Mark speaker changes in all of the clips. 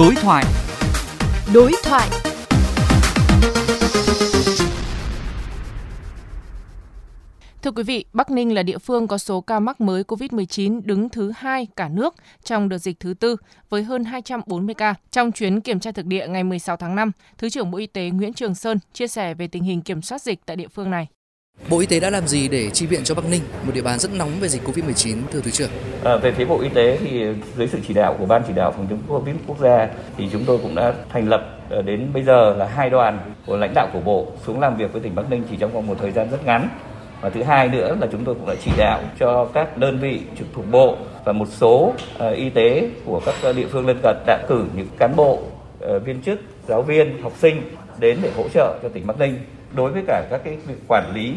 Speaker 1: Đối thoại.
Speaker 2: Đối thoại. Thưa quý vị, Bắc Ninh là địa phương có số ca mắc mới COVID-19 đứng thứ hai cả nước trong đợt dịch thứ tư với hơn 240 ca. Trong chuyến kiểm tra thực địa ngày 16 tháng 5, Thứ trưởng Bộ Y tế Nguyễn Trường Sơn chia sẻ về tình hình kiểm soát dịch tại địa phương này.
Speaker 3: Bộ Y tế đã làm gì để chi viện cho Bắc Ninh, một địa bàn rất nóng về dịch Covid-19 thưa Thứ trưởng?
Speaker 4: À, về phía Bộ Y tế thì dưới sự chỉ đạo của Ban chỉ đạo phòng chống Covid quốc gia thì chúng tôi cũng đã thành lập ờ, đến bây giờ là hai đoàn của lãnh đạo của Bộ xuống làm việc với tỉnh Bắc Ninh chỉ trong vòng một thời gian rất ngắn. Và thứ hai nữa là chúng tôi cũng đã chỉ đạo cho các đơn vị trực thuộc bộ và một số uh, y tế của các ờ, địa phương lân cận đã cử những cán bộ, uh, viên chức, giáo viên, học sinh đến để hỗ trợ cho tỉnh Bắc Ninh đối với cả các cái việc quản lý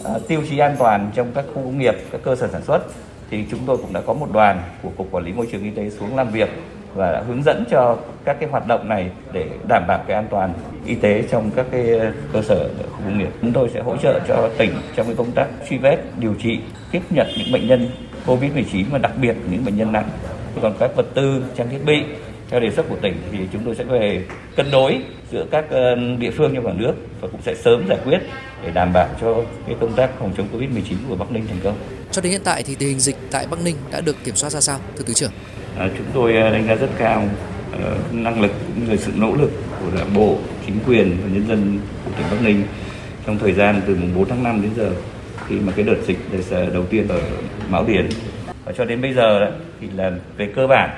Speaker 4: uh, tiêu chí an toàn trong các khu công nghiệp, các cơ sở sản xuất thì chúng tôi cũng đã có một đoàn của cục quản lý môi trường y tế xuống làm việc và đã hướng dẫn cho các cái hoạt động này để đảm bảo cái an toàn y tế trong các cái cơ sở khu công nghiệp. Chúng tôi sẽ hỗ trợ cho tỉnh trong cái công tác truy vết, điều trị, tiếp nhận những bệnh nhân COVID-19 và đặc biệt những bệnh nhân nặng. Còn các vật tư, trang thiết bị theo đề xuất của tỉnh thì chúng tôi sẽ về cân đối giữa các ờ, địa phương trong cả nước và cũng sẽ sớm giải quyết để đảm bảo cho cái công tác phòng chống Covid-19 của Bắc Ninh thành công.
Speaker 3: Cho đến hiện tại thì tình hình dịch tại Bắc Ninh đã được kiểm soát ra sao, thưa thứ trưởng?
Speaker 4: À, chúng tôi ờ, đánh giá rất cao uh, năng lực cũng như sự nỗ lực của đảng bộ, chính quyền và nhân dân của tỉnh Bắc Ninh trong thời gian từ mùng 4 tháng 5 đến giờ khi mà cái đợt dịch đầu tiên ở Mão Điền và cho đến bây giờ đó, thì là về cơ bản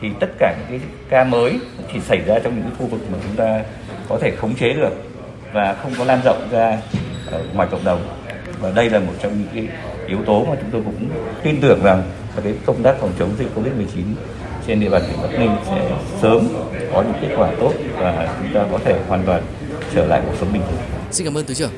Speaker 4: thì tất cả những cái ca mới thì xảy ra trong những khu vực mà chúng ta có thể khống chế được và không có lan rộng ra ở ngoài cộng đồng và đây là một trong những cái yếu tố mà chúng tôi cũng tin tưởng rằng là cái công tác phòng chống dịch Covid-19 trên địa bàn tỉnh Bắc Ninh sẽ sớm có những kết quả tốt và chúng ta có thể hoàn toàn trở lại cuộc sống bình thường.
Speaker 3: Xin cảm ơn Thứ trưởng.